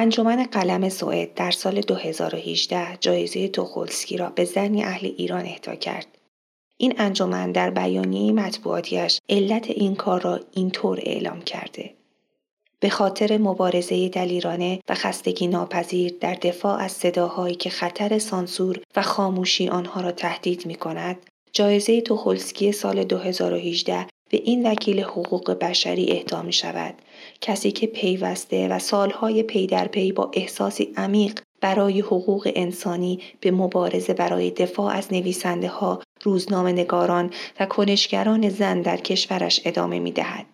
انجمن قلم سوئد در سال 2018 جایزه توخولسکی را به زنی اهل ایران اهدا کرد. این انجمن در بیانیه مطبوعاتیش علت این کار را اینطور اعلام کرده. به خاطر مبارزه دلیرانه و خستگی ناپذیر در دفاع از صداهایی که خطر سانسور و خاموشی آنها را تهدید می کند، جایزه توخولسکی سال 2018 به این وکیل حقوق بشری اهدا می شود. کسی که پیوسته و سالهای پی در پی با احساسی عمیق برای حقوق انسانی به مبارزه برای دفاع از نویسنده ها، روزنامه نگاران و کنشگران زن در کشورش ادامه می دهد.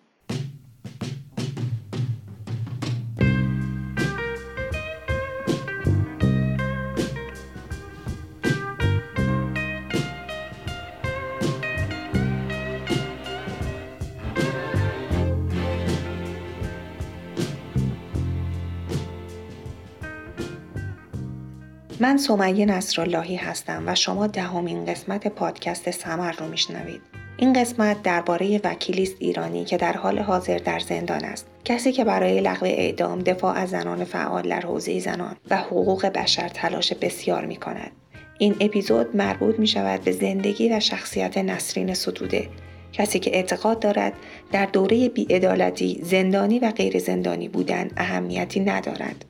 من سمیه نصراللهی هستم و شما دهمین قسمت پادکست سمر رو میشنوید. این قسمت درباره وکیلی است ایرانی که در حال حاضر در زندان است. کسی که برای لغو اعدام دفاع از زنان فعال در حوزه زنان و حقوق بشر تلاش بسیار می کند. این اپیزود مربوط می شود به زندگی و شخصیت نسرین ستوده کسی که اعتقاد دارد در دوره بیعدالتی زندانی و غیر زندانی بودن اهمیتی ندارد.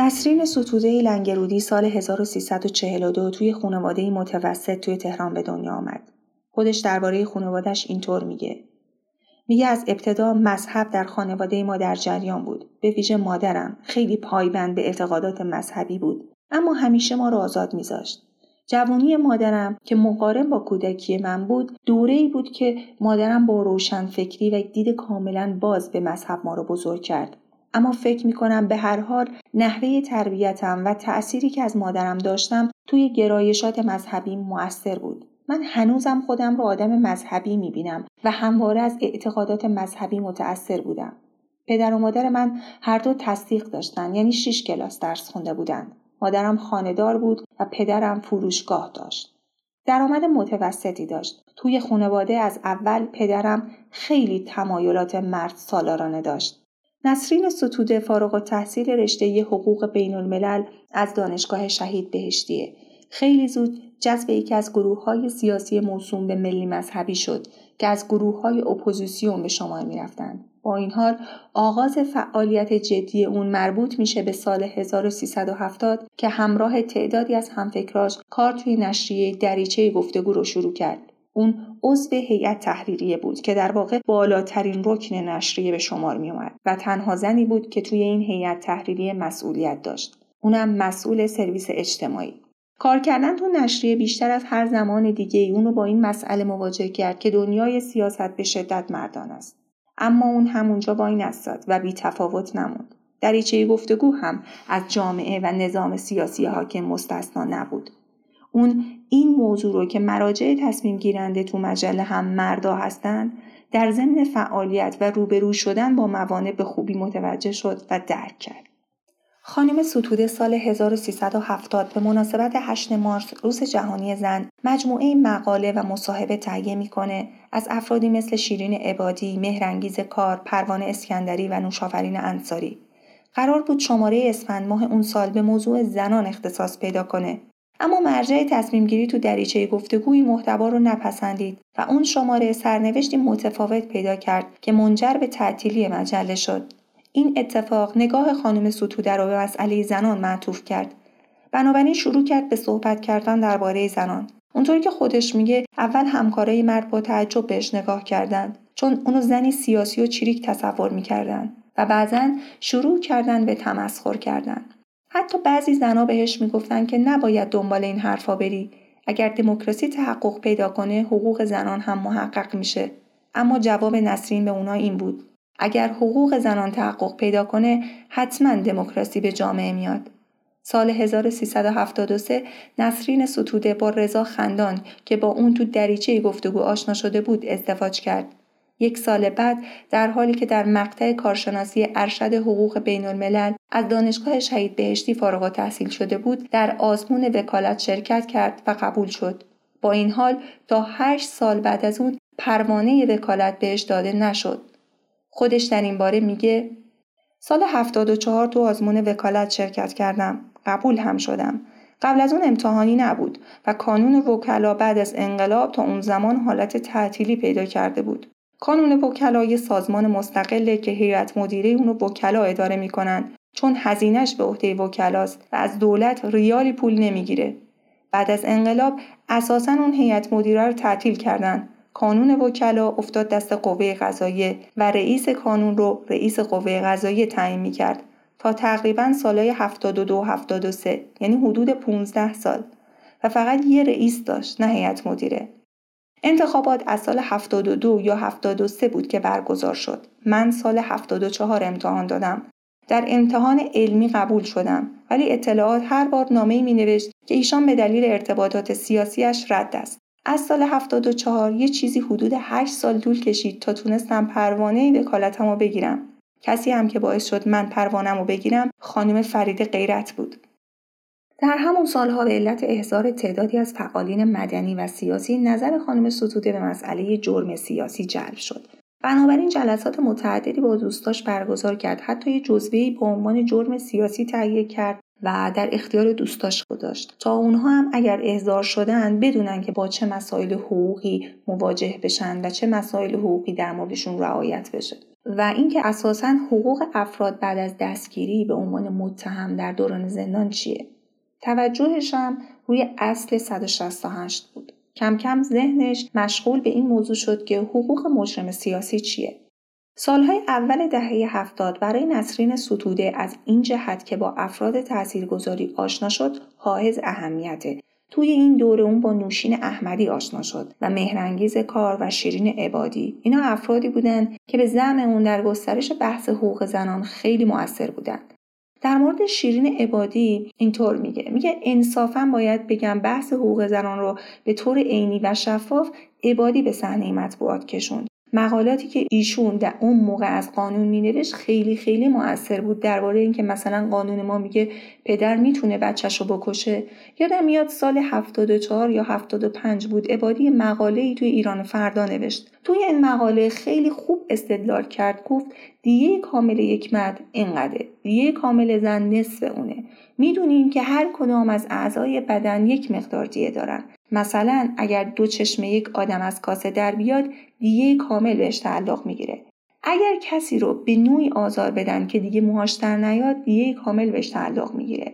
نسرین ستوده لنگرودی سال 1342 توی خانواده متوسط توی تهران به دنیا آمد. خودش درباره خانوادش اینطور میگه. میگه از ابتدا مذهب در خانواده ما در جریان بود. به ویژه مادرم خیلی پایبند به اعتقادات مذهبی بود. اما همیشه ما رو آزاد میذاشت. جوانی مادرم که مقارن با کودکی من بود دوره ای بود که مادرم با روشن فکری و دید کاملا باز به مذهب ما رو بزرگ کرد. اما فکر می کنم به هر حال نحوه تربیتم و تأثیری که از مادرم داشتم توی گرایشات مذهبی مؤثر بود. من هنوزم خودم رو آدم مذهبی می بینم و همواره از اعتقادات مذهبی متأثر بودم. پدر و مادر من هر دو تصدیق داشتن یعنی شش کلاس درس خونده بودند. مادرم خاندار بود و پدرم فروشگاه داشت. درآمد متوسطی داشت. توی خانواده از اول پدرم خیلی تمایلات مرد سالارانه داشت. نسرین ستوده فارغ التحصیل رشته حقوق بین الملل از دانشگاه شهید بهشتیه. خیلی زود جذب یکی از گروه های سیاسی موسوم به ملی مذهبی شد که از گروه های اپوزیسیون به شمار می رفتن. با این حال آغاز فعالیت جدی اون مربوط میشه به سال 1370 که همراه تعدادی از همفکراش کار توی نشریه دریچه گفتگو رو شروع کرد. اون عضو هیئت تحریریه بود که در واقع بالاترین رکن نشریه به شمار می اومد و تنها زنی بود که توی این هیئت تحریریه مسئولیت داشت. اونم مسئول سرویس اجتماعی. کار کردن تو نشریه بیشتر از هر زمان دیگه ای اونو با این مسئله مواجه کرد که دنیای سیاست به شدت مردان است. اما اون همونجا با این استاد و بی تفاوت نموند. دریچه گفتگو هم از جامعه و نظام سیاسی حاکم مستثنا نبود. اون این موضوع رو که مراجع تصمیم گیرنده تو مجله هم مردا هستن در ضمن فعالیت و روبرو شدن با موانع به خوبی متوجه شد و درک کرد. خانم ستوده سال 1370 به مناسبت 8 مارس روز جهانی زن مجموعه مقاله و مصاحبه تهیه می‌کنه از افرادی مثل شیرین عبادی، مهرنگیز کار، پروانه اسکندری و نوشافرین انصاری. قرار بود شماره اسفند ماه اون سال به موضوع زنان اختصاص پیدا کنه اما مرجع تصمیم گیری تو دریچه گفتگوی محتوا رو نپسندید و اون شماره سرنوشتی متفاوت پیدا کرد که منجر به تعطیلی مجله شد. این اتفاق نگاه خانم ستوده رو به مسئله زنان معطوف کرد. بنابراین شروع کرد به صحبت کردن درباره زنان. اونطوری که خودش میگه اول همکارای مرد با تعجب بهش نگاه کردند چون اونو زنی سیاسی و چریک تصور می‌کردن و بعضا شروع کردن به تمسخر کردن. حتی بعضی زنها بهش می‌گفتن که نباید دنبال این حرفا بری. اگر دموکراسی تحقق پیدا کنه حقوق زنان هم محقق میشه. اما جواب نسرین به اونا این بود. اگر حقوق زنان تحقق پیدا کنه حتما دموکراسی به جامعه میاد. سال 1373 نسرین ستوده با رضا خندان که با اون تو دریچه گفتگو آشنا شده بود ازدواج کرد. یک سال بعد در حالی که در مقطع کارشناسی ارشد حقوق بین الملل از دانشگاه شهید بهشتی فارغ تحصیل شده بود در آزمون وکالت شرکت کرد و قبول شد. با این حال تا هشت سال بعد از اون پروانه وکالت بهش داده نشد. خودش در این باره میگه سال 74 تو آزمون وکالت شرکت کردم. قبول هم شدم. قبل از اون امتحانی نبود و کانون وکلا بعد از انقلاب تا اون زمان حالت تعطیلی پیدا کرده بود. کانون وکلا یه سازمان مستقله که هیئت مدیره اونو وکلا اداره می‌کنن چون هزینش به عهده وکلاست و از دولت ریالی پول نمی‌گیره. بعد از انقلاب اساسا اون هیئت مدیره رو تعطیل کردن. کانون وکلا افتاد دست قوه قضاییه و رئیس کانون رو رئیس قوه قضاییه تعیین می‌کرد تا تقریبا سالهای 72 73 یعنی حدود 15 سال و فقط یه رئیس داشت نه هیئت مدیره انتخابات از سال 72 یا 73 بود که برگزار شد. من سال 74 امتحان دادم. در امتحان علمی قبول شدم ولی اطلاعات هر بار نامه می نوشت که ایشان به دلیل ارتباطات سیاسیش رد است. از سال 74 یه چیزی حدود 8 سال طول کشید تا تونستم پروانه وکالتمو بگیرم. کسی هم که باعث شد من پروانم رو بگیرم خانم فرید غیرت بود. در همون سالها به علت احضار تعدادی از فعالین مدنی و سیاسی نظر خانم ستوده به مسئله جرم سیاسی جلب شد. بنابراین جلسات متعددی با دوستاش برگزار کرد حتی یه جزوهی به عنوان جرم سیاسی تهیه کرد و در اختیار دوستاش گذاشت. تا اونها هم اگر احضار شدن بدونن که با چه مسائل حقوقی مواجه بشن و چه مسائل حقوقی در موردشون رعایت بشه. و اینکه اساسا حقوق افراد بعد از دستگیری به عنوان متهم در دوران زندان چیه؟ توجهش هم روی اصل 168 بود. کم کم ذهنش مشغول به این موضوع شد که حقوق مجرم سیاسی چیه. سالهای اول دهه هفتاد برای نسرین ستوده از این جهت که با افراد تاثیرگذاری آشنا شد حائز اهمیته. توی این دوره اون با نوشین احمدی آشنا شد و مهرنگیز کار و شیرین عبادی. اینا افرادی بودند که به زعم اون در گسترش بحث حقوق زنان خیلی موثر بودند. در مورد شیرین عبادی اینطور میگه. میگه انصافا باید بگم بحث حقوق زنان رو به طور عینی و شفاف عبادی به صحنه مطبوعات کشوند. مقالاتی که ایشون در اون موقع از قانون مینوشت خیلی خیلی موثر بود درباره اینکه مثلا قانون ما میگه پدر می‌تونه بچهش رو بکشه. یادم میاد سال 74 یا 75 بود عبادی مقاله ای توی ایران فردا نوشت. توی این مقاله خیلی خوب استدلال کرد گفت دیگه کامل یک مرد اینقدره دیگه کامل زن نصف اونه. می‌دونیم که هر کدام از اعضای بدن یک مقدار دیه دارن. مثلا اگر دو چشم یک آدم از کاسه در بیاد دیگه کامل بهش تعلق می‌گیره. اگر کسی رو به نوعی آزار بدن که دیگه موهاش در نیاد دیگه کامل بهش تعلق می‌گیره.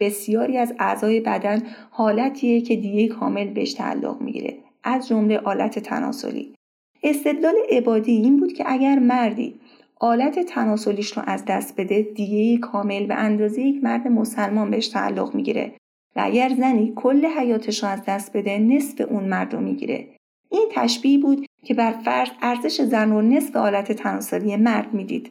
بسیاری از اعضای بدن حالتیه که دیگه کامل بهش تعلق می‌گیره. از جمله آلت تناسلی. استدلال عبادی این بود که اگر مردی آلت تناسلیش رو از دست بده دیگه کامل به اندازه یک مرد مسلمان بهش تعلق می‌گیره و اگر زنی کل حیاتش رو از دست بده نصف اون مرد رو می‌گیره این تشبیه بود که بر فرض ارزش زن رو نصف آلت تناسلی مرد می‌دید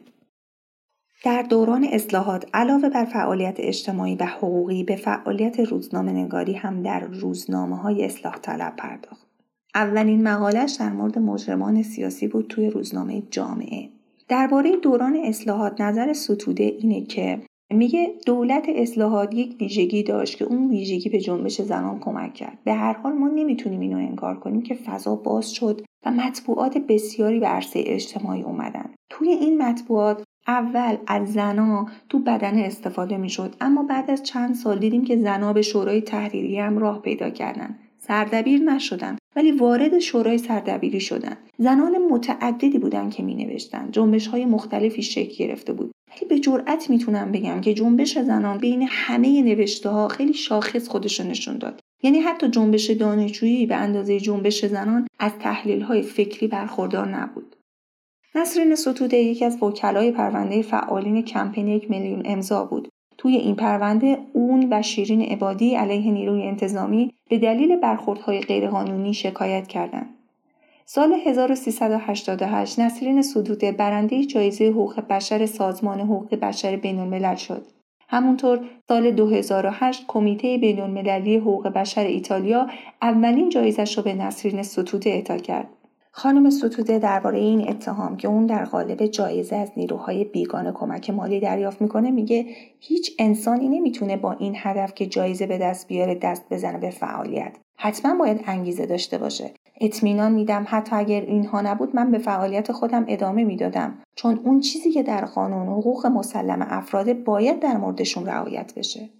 در دوران اصلاحات علاوه بر فعالیت اجتماعی و حقوقی به فعالیت روزنامه نگاری هم در روزنامه های اصلاح طلب پرداخت. اولین مقالش در مورد مجرمان سیاسی بود توی روزنامه جامعه. درباره دوران اصلاحات نظر ستوده اینه که میگه دولت اصلاحات یک ویژگی داشت که اون ویژگی به جنبش زنان کمک کرد. به هر حال ما نمی‌تونیم اینو انکار کنیم که فضا باز شد و مطبوعات بسیاری به عرصه اجتماعی اومدن. توی این مطبوعات اول از زنا تو بدن استفاده می‌شد اما بعد از چند سال دیدیم که زنا به شورای تحریری هم راه پیدا کردن. سردبیر نشدن. ولی وارد شورای سردبیری شدن. زنان متعددی بودن که می نوشتن جنبش های مختلفی شکل گرفته بود. ولی به جرأت می‌تونم بگم که جنبش زنان بین همه نوشته ها خیلی شاخص خودش نشون داد. یعنی حتی جنبش دانشجویی به اندازه جنبش زنان از تحلیل های فکری برخوردار نبود. نسرین ستوده یکی از وکلای پرونده فعالین کمپین یک میلیون امضا بود. توی این پرونده اون و شیرین عبادی علیه نیروی انتظامی به دلیل برخوردهای غیرقانونی شکایت کردند سال 1388 نسرین سدوده برنده جایزه حقوق بشر سازمان حقوق بشر بین الملل شد. همونطور سال 2008 کمیته بین المللی حقوق بشر ایتالیا اولین جایزش را به نسرین ستوده اعطا کرد. خانم ستوده درباره این اتهام که اون در قالب جایزه از نیروهای بیگانه کمک مالی دریافت می‌کنه میگه هیچ انسانی نمی‌تونه با این هدف که جایزه به دست بیاره دست بزنه به فعالیت. حتما باید انگیزه داشته باشه. اطمینان میدم حتی اگر اینها نبود من به فعالیت خودم ادامه می‌دادم. چون اون چیزی که در قانون حقوق مسلم افراده باید در موردشون رعایت بشه.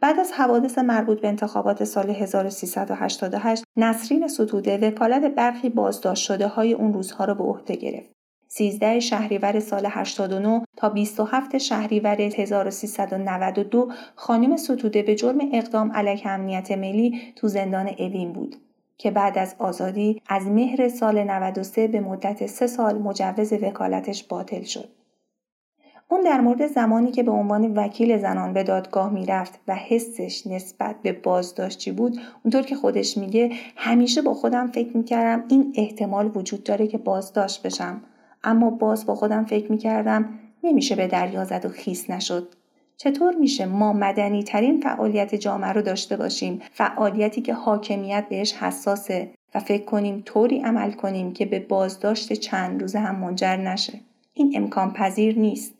بعد از حوادث مربوط به انتخابات سال 1388 نسرین ستوده وکالت برخی بازداشت شده های اون روزها را به عهده گرفت. 13 شهریور سال 89 تا 27 شهریور 1392 خانم ستوده به جرم اقدام علیه امنیت ملی تو زندان اوین بود که بعد از آزادی از مهر سال 93 به مدت سه سال مجوز وکالتش باطل شد. اون در مورد زمانی که به عنوان وکیل زنان به دادگاه می‌رفت و حسش نسبت به بازداشتی بود اونطور که خودش میگه همیشه با خودم فکر می‌کردم این احتمال وجود داره که بازداشت بشم. اما باز با خودم فکر می‌کردم نمیشه به دریا زد و خیس نشد. چطور میشه ما مدنی ترین فعالیت جامعه رو داشته باشیم؟ فعالیتی که حاکمیت بهش حساسه و فکر کنیم طوری عمل کنیم که به بازداشت چند روزه هم منجر نشه. این امکان پذیر نیست.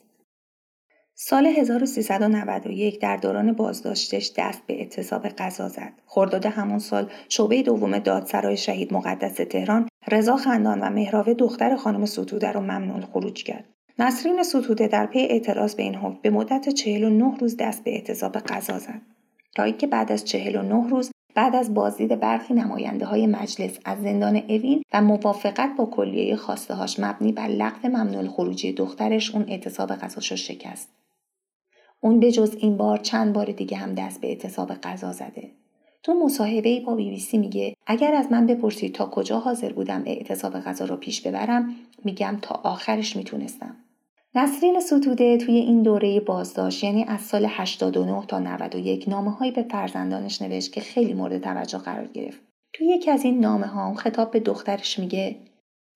سال 1391 در دوران بازداشتش دست به اعتصاب غذا زد. خرداد همون سال شعبه دوم دادسرای شهید مقدس تهران رضا خندان و مهراوه دختر خانم ستوده رو ممنون خروج کرد. نسرین ستوده در پی اعتراض به این حکم به مدت 49 روز دست به اعتصاب غذا زد. تا اینکه بعد از 49 روز بعد از بازدید برخی نماینده های مجلس از زندان اوین و موافقت با کلیه خواسته هاش مبنی بر لغو ممنوع خروجی دخترش اون اعتصاب غذاشو شکست. اون به جز این بار چند بار دیگه هم دست به اعتصاب غذا زده. تو مصاحبه با بی بی سی میگه اگر از من بپرسید تا کجا حاضر بودم اعتصاب غذا رو پیش ببرم میگم تا آخرش می‌تونستم. نسرین ستوده توی این دوره بازداشت یعنی از سال 89 تا 91 نامه هایی به فرزندانش نوشت که خیلی مورد توجه قرار گرفت. توی یکی از این نامه ها خطاب به دخترش میگه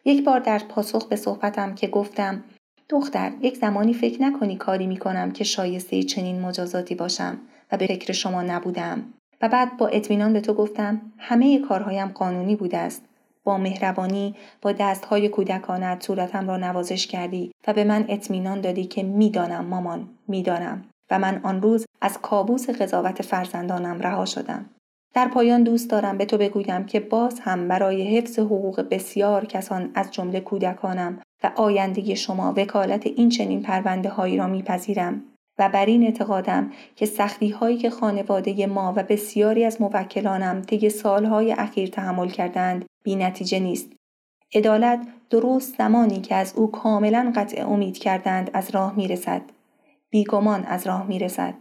یک بار در پاسخ به صحبتم که گفتم دختر یک زمانی فکر نکنی کاری می‌کنم که شایسته چنین مجازاتی باشم و به فکر شما نبودم. و بعد با اطمینان به تو گفتم همه کارهایم قانونی بوده است. با مهربانی با دستهای کودکانت صورتم را نوازش کردی و به من اطمینان دادی که می‌دانم مامان می‌دانم. و من آن روز از کابوس قضاوت فرزندانم رها شدم. در پایان دوست دارم به تو بگویم که باز هم برای حفظ حقوق بسیار کسان از جمله کودکانم و آیندگی شما وکالت این چنین پرونده هایی را میپذیرم و بر این اعتقادم که سختی هایی که خانواده ما و بسیاری از موکلانم طی سالهای اخیر تحمل کردند بی نتیجه نیست. عدالت درست زمانی که از او کاملا قطع امید کردند از راه می‌رسد. بیگمان از راه می‌رسد.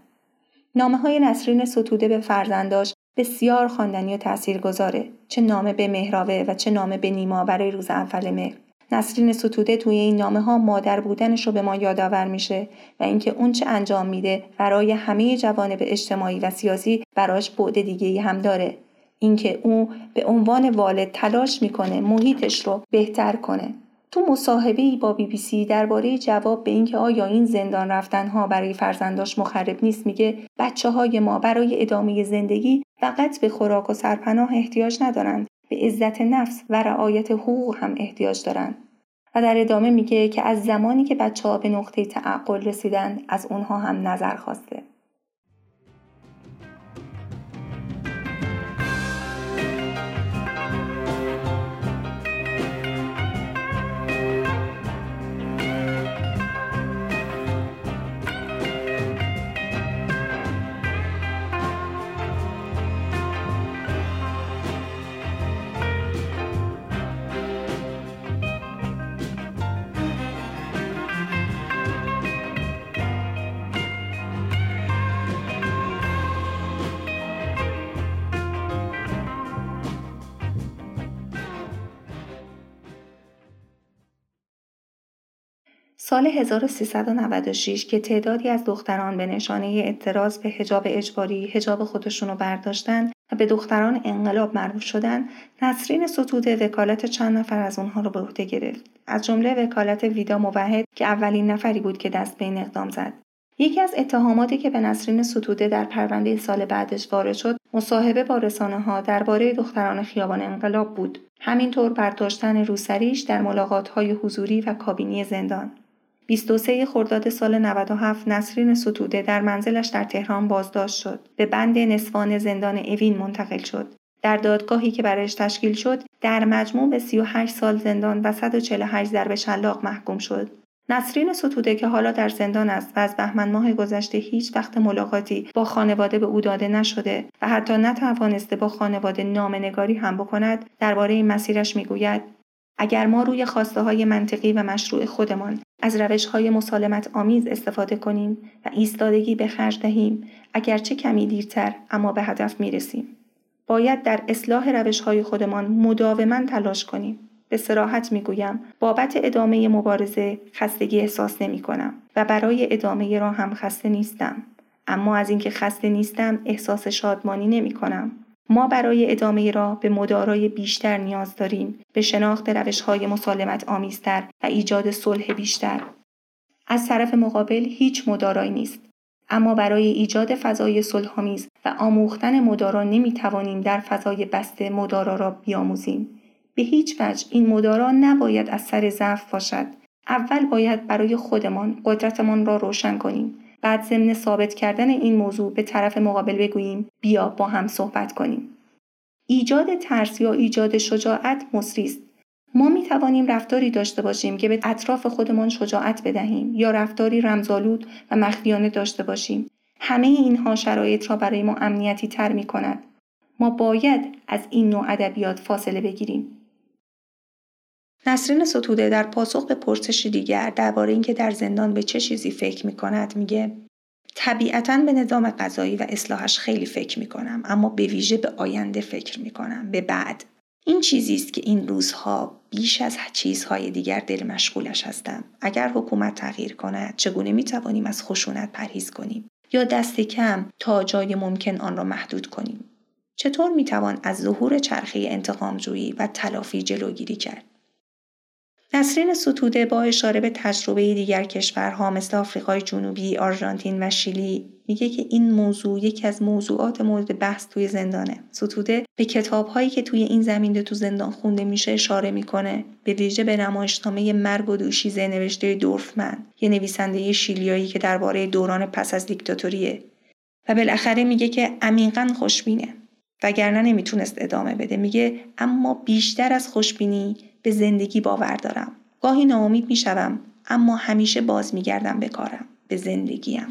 نامه های نسرین ستوده به فرزنداش بسیار خواندنی و تاثیرگذاره چه نامه به مهراوه و چه نامه به نیما برای روز اول مهر نسرین ستوده توی این نامه ها مادر بودنش رو به ما یادآور میشه و اینکه اون چه انجام میده برای همه جوانب اجتماعی و سیاسی براش بعد دیگه هم داره. اینکه او به عنوان والد تلاش می‌کنه محیطش رو بهتر کنه. تو مصاحبه ای با بی بی سی درباره جواب به اینکه آیا این زندان رفتن ها برای فرزنداش مخرب نیست میگه بچه های ما برای ادامه زندگی فقط به خوراک و سرپناه احتیاج ندارند. به عزت نفس و رعایت حقوق هم احتیاج دارند و در ادامه میگه که از زمانی که بچه ها به نقطه تعقل رسیدن از اونها هم نظر خواسته. سال 1396 که تعدادی از دختران به نشانه اعتراض به حجاب اجباری حجاب خودشون رو برداشتن و به دختران انقلاب معروف شدن نسرین ستوده وکالت چند نفر از اونها رو به عهده گرفت. از جمله وکالت ویدا موحد که اولین نفری بود که دست به این اقدام زد. یکی از اتهاماتی که به نسرین ستوده در پرونده سال بعدش وارد شد مصاحبه با رسانه ها درباره دختران خیابان انقلاب بود. همینطور برداشتن روسریش در ملاقات های حضوری و کابینی زندان. 23 خرداد سال 97 نسرین ستوده در منزلش در تهران بازداشت شد. به بند نسوان زندان اوین منتقل شد. در دادگاهی که برایش تشکیل شد، در مجموع به 38 سال زندان و 148 ضرب شلاق محکوم شد. نسرین ستوده که حالا در زندان است و از بهمن ماه گذشته هیچ وقت ملاقاتی با خانواده به او داده نشده و حتی نتوانسته با خانواده نامنگاری هم بکند درباره این مسیرش می‌گوید اگر ما روی خواسته های منطقی و مشروع خودمان از روش های مسالمت آمیز استفاده کنیم و ایستادگی به خرج دهیم اگرچه کمی دیرتر اما به هدف می رسیم. باید در اصلاح روش های خودمان مداوما تلاش کنیم. به سراحت می گویم بابت ادامه مبارزه خستگی احساس نمی کنم و برای ادامه را هم خسته نیستم. اما از اینکه خسته نیستم احساس شادمانی نمی کنم. ما برای ادامه را به مدارای بیشتر نیاز داریم. به شناخت روش های مسالمت آمیزتر و ایجاد صلح بیشتر. از طرف مقابل هیچ مدارایی نیست. اما برای ایجاد فضای صلحآمیز و آموختن مدارا نمی توانیم در فضای بسته مدارا را بیاموزیم. به هیچ وجه این مدارا نباید از سر ضعف باشد. اول باید برای خودمان قدرتمان را روشن کنیم. بعد ضمن ثابت کردن این موضوع به طرف مقابل بگوییم بیا با هم صحبت کنیم ایجاد ترس یا ایجاد شجاعت مصری است ما می توانیم رفتاری داشته باشیم که به اطراف خودمان شجاعت بدهیم یا رفتاری رمزالود و مخفیانه داشته باشیم همه اینها شرایط را برای ما امنیتی تر می کند. ما باید از این نوع ادبیات فاصله بگیریم. نسرین ستوده در پاسخ به پرسش دیگر درباره اینکه در زندان به چه چیزی فکر می کند میگه طبیعتا به نظام غذایی و اصلاحش خیلی فکر می کنم اما به ویژه به آینده فکر می کنم به بعد. این چیزی است که این روزها بیش از چیزهای دیگر دل مشغولش هستم. اگر حکومت تغییر کند چگونه می توانیم از خشونت پرهیز کنیم؟ یا دست کم تا جای ممکن آن را محدود کنیم؟ چطور می توان از ظهور چرخه انتقامجویی و تلافی جلوگیری کرد؟ نسرین ستوده با اشاره به تجربه دیگر کشورها مثل آفریقای جنوبی، آرژانتین و شیلی میگه که این موضوع یکی از موضوعات مورد بحث توی زندانه. ستوده به کتابهایی که توی این زمینه تو زندان خونده میشه اشاره می‌کنه. به ویژه به نمایشنامه مرگ و دوشیزه نوشته دورفمن، یه نویسنده شیلیایی که درباره دوران پس از دیکتاتوریه. و بالاخره میگه که عمیقا خوشبینه. وگرنه نمی‌تونست ادامه بده. میگه اما بیشتر از خوشبینی به زندگی باور دارم. گاهی ناامید می شوم اما همیشه باز می گردم به کارم. به زندگیم.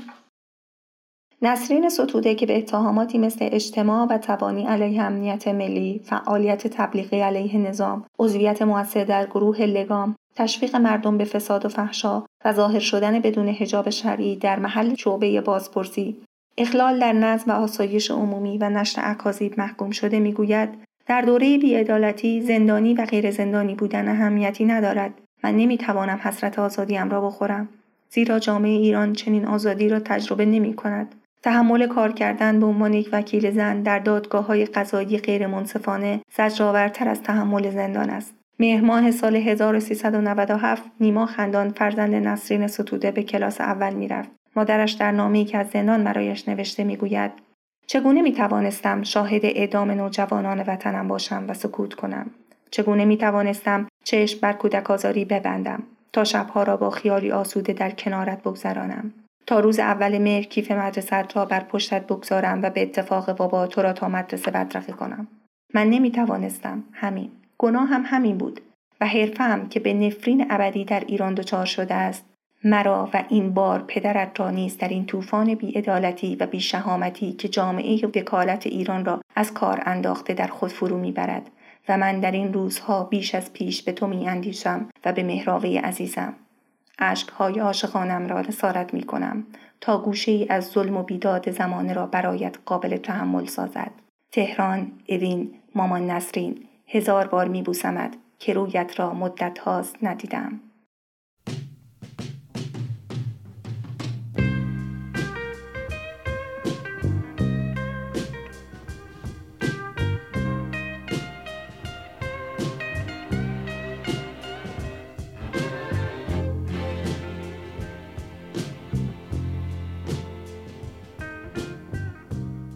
نسرین ستوده که به اتهاماتی مثل اجتماع و تبانی علیه امنیت ملی، فعالیت تبلیغی علیه نظام، عضویت موثر در گروه لگام، تشویق مردم به فساد و فحشا و ظاهر شدن بدون حجاب شرعی در محل شعبه بازپرسی، اخلال در نظم و آسایش عمومی و نشر اکاذیب محکوم شده می‌گوید در دوره بیعدالتی زندانی و غیر زندانی بودن اهمیتی ندارد من نمی‌توانم حسرت آزادیم را بخورم زیرا جامعه ایران چنین آزادی را تجربه نمی کند. تحمل کار کردن به عنوان یک وکیل زن در دادگاه های قضایی غیر منصفانه زجرآورتر از تحمل زندان است. مهر ماه سال 1397 نیما خندان فرزند نسرین ستوده به کلاس اول می‌رفت. مادرش در نامه‌ای که از زندان برایش نوشته می‌گوید چگونه می توانستم شاهد اعدام نوجوانان وطنم باشم و سکوت کنم؟ چگونه می توانستم چشم بر کودک آزاری ببندم تا شبها را با خیالی آسوده در کنارت بگذرانم؟ تا روز اول مهر کیف مدرسه را بر پشتت بگذارم و به اتفاق بابا تو را تا مدرسه بدرقه کنم من نمی توانستم همین گناه هم همین بود و حرفم که به نفرین ابدی در ایران دچار شده است مرا و این بار پدرت را نیز در این طوفان بیعدالتی و بیشهامتی که جامعه وکالت ایران را از کار انداخته در خود فرو می‌برد و من در این روزها بیش از پیش به تو می اندیشم و به مهراوه عزیزم. های عاشقانم را نصارت می کنم تا گوشه ای از ظلم و بیداد زمانه را برایت قابل تحمل سازد. تهران، اوین، مامان نسرین، هزار بار می بوسمد که رویت را مدت هاست ندیدم.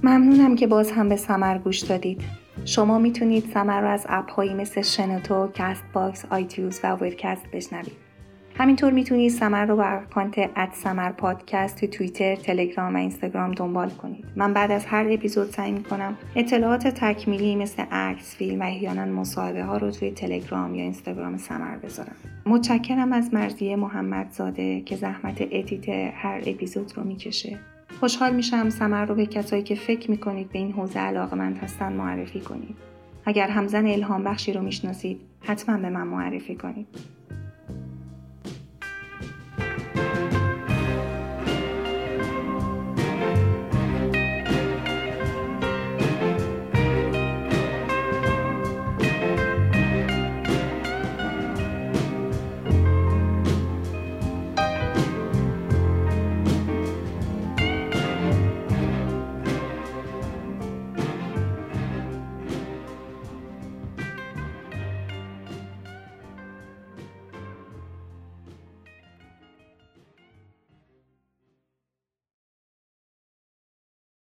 ممنونم که باز هم به سمر گوش دادید. شما می‌تونید سمر رو از اپ هایی مثل شنوتو، Castbox، iTunes و Overcast بشنوید. همینطور می‌تونید سمر رو با اکانت اد سمر پادکست تو توییتر، تلگرام و اینستاگرام دنبال کنید. من بعد از هر اپیزود سعی می‌کنم اطلاعات تکمیلی مثل عکس، فیلم و احیانا مصاحبه ها رو توی تلگرام یا اینستاگرام سمر بذارم. متشکرم از مرضیه محمدزاده که زحمت edit هر اپیزود رو می‌کشه. خوشحال میشم سمر رو به کسایی که فکر می‌کنید به این حوزه علاقمند هستن معرفی کنید. اگر همزن الهام بخشی رو می‌شناسید حتما به من معرفی کنید.